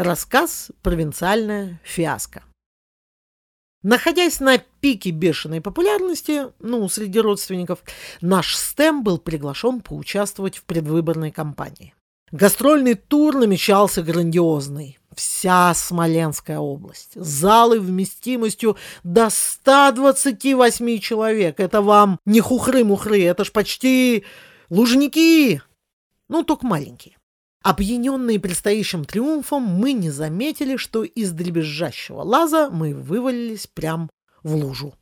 Рассказ «Провинциальная фиаско». Находясь на пике бешеной популярности, ну, среди родственников, наш стем был приглашен поучаствовать в предвыборной кампании. Гастрольный тур намечался грандиозный. Вся Смоленская область. Залы вместимостью до 128 человек. Это вам не хухры-мухры, это ж почти лужники. Ну, только маленькие. Опьяненные предстоящим триумфом, мы не заметили, что из дребезжащего лаза мы вывалились прямо в лужу.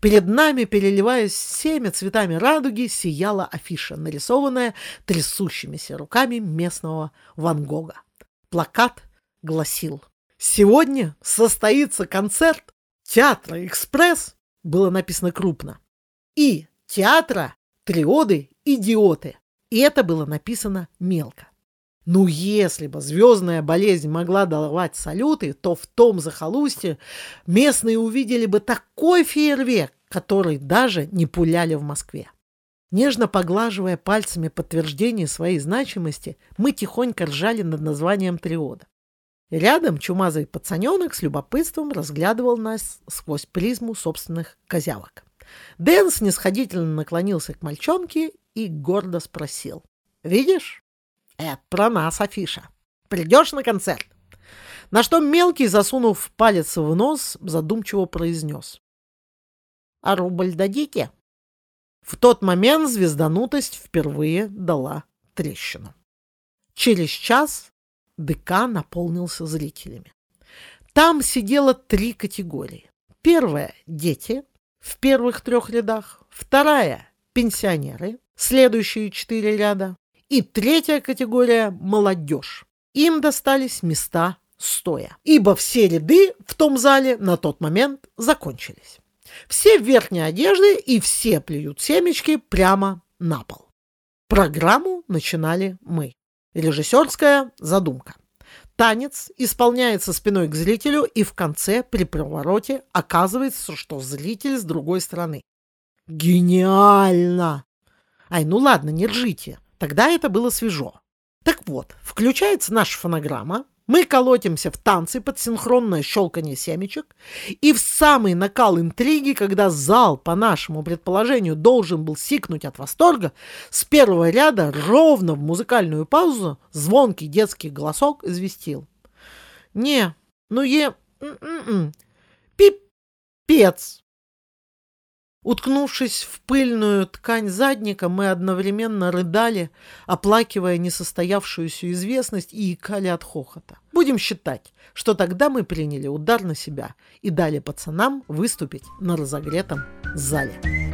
Перед нами, переливаясь всеми цветами радуги, сияла афиша, нарисованная трясущимися руками местного Ван Гога. Плакат гласил «Сегодня состоится концерт театра «Экспресс», было написано крупно, и театра «Триоды идиоты», и это было написано мелко. Ну, если бы звездная болезнь могла давать салюты, то в том захолустье местные увидели бы такой фейерверк, который даже не пуляли в Москве. Нежно поглаживая пальцами подтверждение своей значимости, мы тихонько ржали над названием триода. Рядом чумазый пацаненок с любопытством разглядывал нас сквозь призму собственных козявок. Дэн снисходительно наклонился к мальчонке и гордо спросил. «Видишь, это про нас афиша. Придешь на концерт? На что мелкий, засунув палец в нос, задумчиво произнес. А рубль дадите? В тот момент звезданутость впервые дала трещину. Через час ДК наполнился зрителями. Там сидело три категории. Первая – дети в первых трех рядах. Вторая – пенсионеры, следующие четыре ряда. И третья категория – молодежь. Им достались места стоя, ибо все ряды в том зале на тот момент закончились. Все в верхней одежде и все плюют семечки прямо на пол. Программу начинали мы. Режиссерская задумка. Танец исполняется спиной к зрителю, и в конце при повороте оказывается, что зритель с другой стороны. Гениально! Ай, ну ладно, не ржите. Тогда это было свежо. Так вот, включается наша фонограмма, мы колотимся в танцы под синхронное щелканье семечек, и в самый накал интриги, когда зал, по нашему предположению, должен был сикнуть от восторга, с первого ряда ровно в музыкальную паузу звонкий детский голосок известил. «Не, ну е... Пипец!» Уткнувшись в пыльную ткань задника, мы одновременно рыдали, оплакивая несостоявшуюся известность и икали от хохота. Будем считать, что тогда мы приняли удар на себя и дали пацанам выступить на разогретом зале.